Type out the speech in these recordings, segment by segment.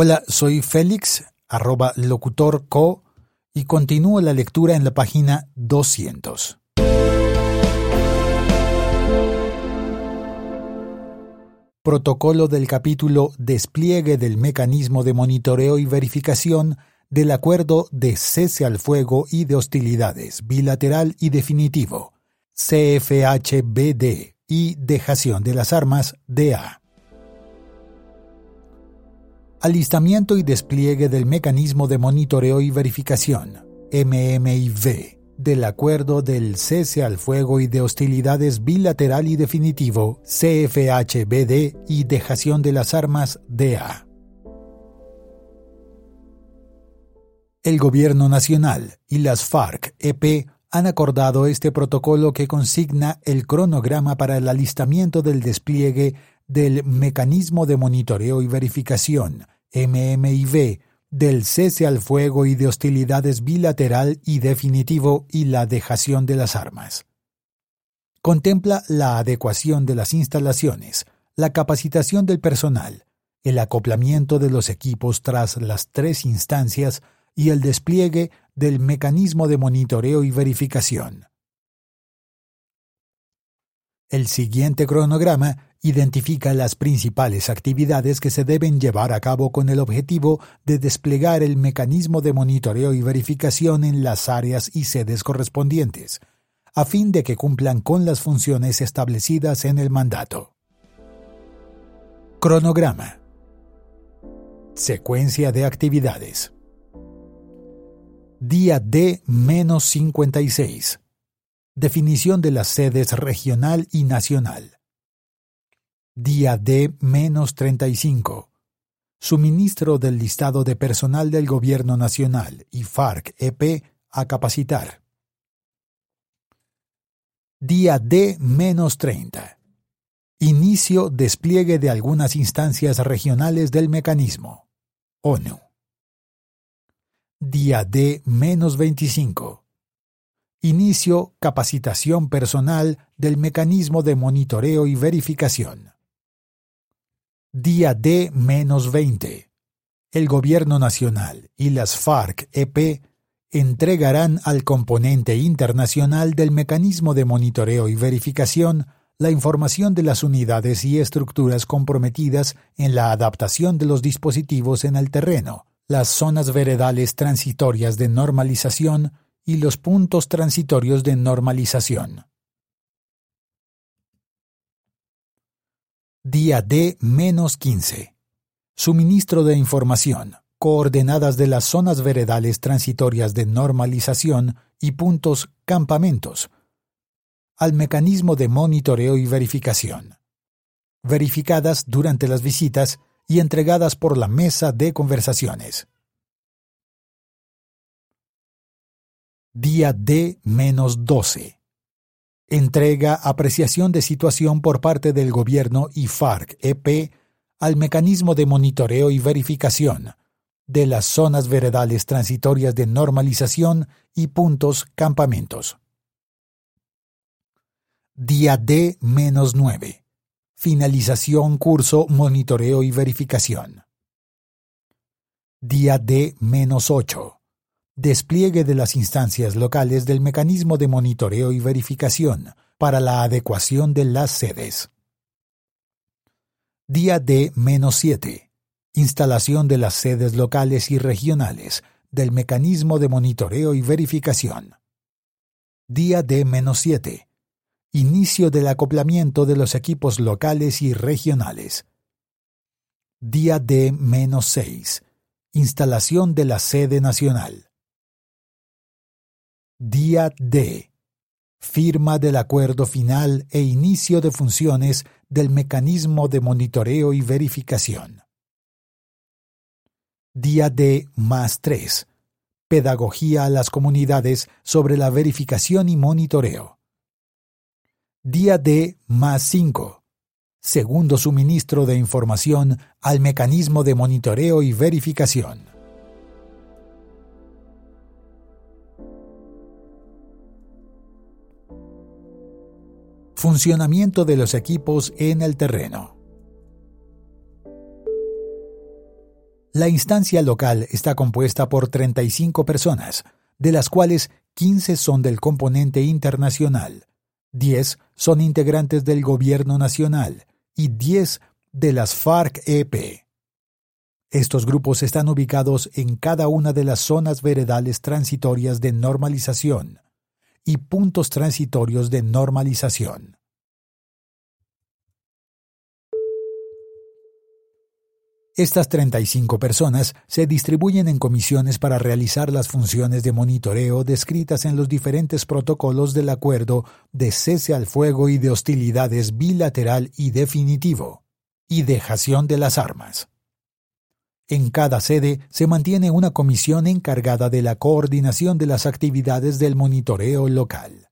Hola, soy Félix, arroba locutorco, y continúo la lectura en la página 200. Protocolo del capítulo Despliegue del mecanismo de monitoreo y verificación del acuerdo de cese al fuego y de hostilidades bilateral y definitivo, CFHBD y dejación de las armas, DA. Alistamiento y despliegue del mecanismo de monitoreo y verificación, MMIV, del acuerdo del cese al fuego y de hostilidades bilateral y definitivo, CFHBD y dejación de las armas, DA. El Gobierno Nacional y las FARC-EP han acordado este protocolo que consigna el cronograma para el alistamiento del despliegue del Mecanismo de Monitoreo y Verificación, MMIV, del cese al fuego y de hostilidades bilateral y definitivo y la dejación de las armas. Contempla la adecuación de las instalaciones, la capacitación del personal, el acoplamiento de los equipos tras las tres instancias y el despliegue del mecanismo de monitoreo y verificación. El siguiente cronograma identifica las principales actividades que se deben llevar a cabo con el objetivo de desplegar el mecanismo de monitoreo y verificación en las áreas y sedes correspondientes, a fin de que cumplan con las funciones establecidas en el mandato. Cronograma. Secuencia de actividades. Día D-56. Definición de las sedes regional y nacional. Día D-35. Suministro del listado de personal del Gobierno Nacional y FARC-EP a capacitar. Día D-30. Inicio despliegue de algunas instancias regionales del mecanismo. ONU. Día D-25. Inicio capacitación personal del mecanismo de monitoreo y verificación. Día D-20. El Gobierno Nacional y las FARC-EP entregarán al componente internacional del mecanismo de monitoreo y verificación la información de las unidades y estructuras comprometidas en la adaptación de los dispositivos en el terreno, las zonas veredales transitorias de normalización y los puntos transitorios de normalización. Día D-15. Suministro de información, coordenadas de las zonas veredales transitorias de normalización y puntos campamentos, al mecanismo de monitoreo y verificación. Verificadas durante las visitas y entregadas por la mesa de conversaciones. Día D-12. Entrega apreciación de situación por parte del Gobierno y FARC-EP al mecanismo de monitoreo y verificación de las zonas veredales transitorias de normalización y puntos campamentos. Día D-9. Finalización curso monitoreo y verificación. Día D-8. Despliegue de las instancias locales del mecanismo de monitoreo y verificación para la adecuación de las sedes. Día D-7. Instalación de las sedes locales y regionales del mecanismo de monitoreo y verificación. Día D-7 Inicio del acoplamiento de los equipos locales y regionales. Día D-6. Instalación de la sede nacional. Día D. Firma del acuerdo final e inicio de funciones del mecanismo de monitoreo y verificación. Día D más 3. Pedagogía a las comunidades sobre la verificación y monitoreo. Día D más 5. Segundo suministro de información al mecanismo de monitoreo y verificación. Funcionamiento de los equipos en el terreno. La instancia local está compuesta por 35 personas, de las cuales 15 son del componente internacional, 10 son integrantes del gobierno nacional y 10 de las FARC-EP. Estos grupos están ubicados en cada una de las zonas veredales transitorias de normalización y puntos transitorios de normalización. Estas 35 personas se distribuyen en comisiones para realizar las funciones de monitoreo descritas en los diferentes protocolos del acuerdo de cese al fuego y de hostilidades bilateral y definitivo, y dejación de las armas. En cada sede se mantiene una comisión encargada de la coordinación de las actividades del monitoreo local.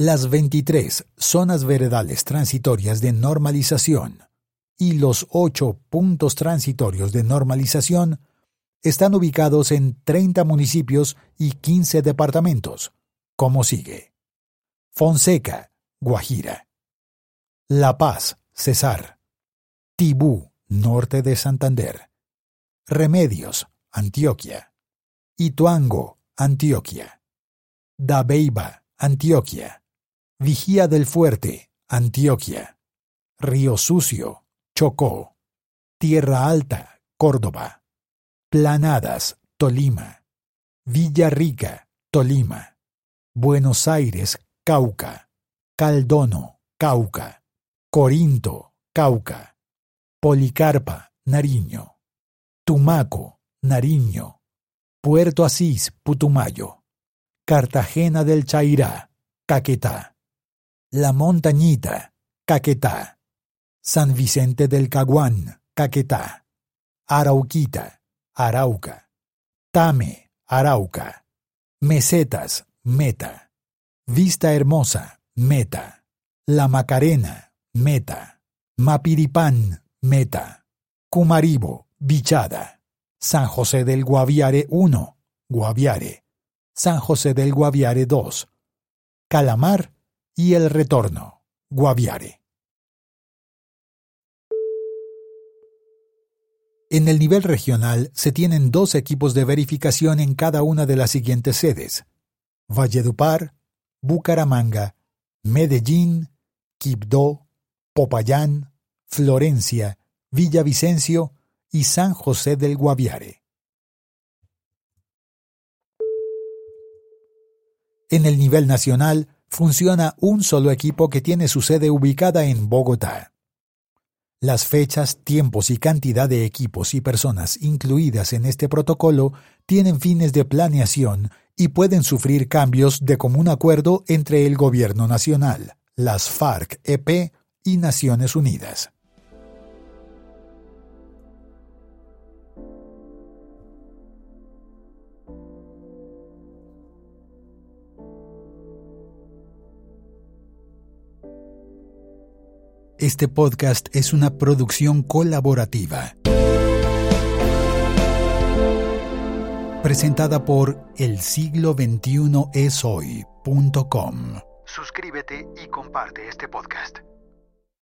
Las 23 zonas veredales transitorias de normalización y los 8 puntos transitorios de normalización están ubicados en 30 municipios y 15 departamentos, como sigue. Fonseca, Guajira. La Paz, Cesar. Tibú, norte de Santander. Remedios, Antioquia. Ituango, Antioquia. Dabeiba, Antioquia. Vigía del Fuerte, Antioquia. Río Sucio, Chocó. Tierra Alta, Córdoba. Planadas, Tolima. Villa Rica, Tolima. Buenos Aires, Cauca. Caldono, Cauca. Corinto, Cauca. Policarpa, Nariño. Tumaco, Nariño. Puerto Asís, Putumayo. Cartagena del Chairá, Caquetá. La Montañita, Caquetá. San Vicente del Caguán, Caquetá. Arauquita, Arauca. Tame, Arauca. Mesetas, Meta. Vista Hermosa, Meta. La Macarena, Meta. Mapiripán, Meta. Cumaribo, Bichada. San José del Guaviare 1, Guaviare. San José del Guaviare 2. Calamar, y el retorno, Guaviare. En el nivel regional se tienen dos equipos de verificación en cada una de las siguientes sedes: Valledupar, Bucaramanga, Medellín, Quibdó, Popayán, Florencia, Villavicencio y San José del Guaviare. En el nivel nacional funciona un solo equipo que tiene su sede ubicada en Bogotá. Las fechas, tiempos y cantidad de equipos y personas incluidas en este protocolo tienen fines de planeación y pueden sufrir cambios de común acuerdo entre el Gobierno Nacional, las FARC-EP y Naciones Unidas. Este podcast es una producción colaborativa. Presentada por el siglo 21 esoy.com. Suscríbete y comparte este podcast.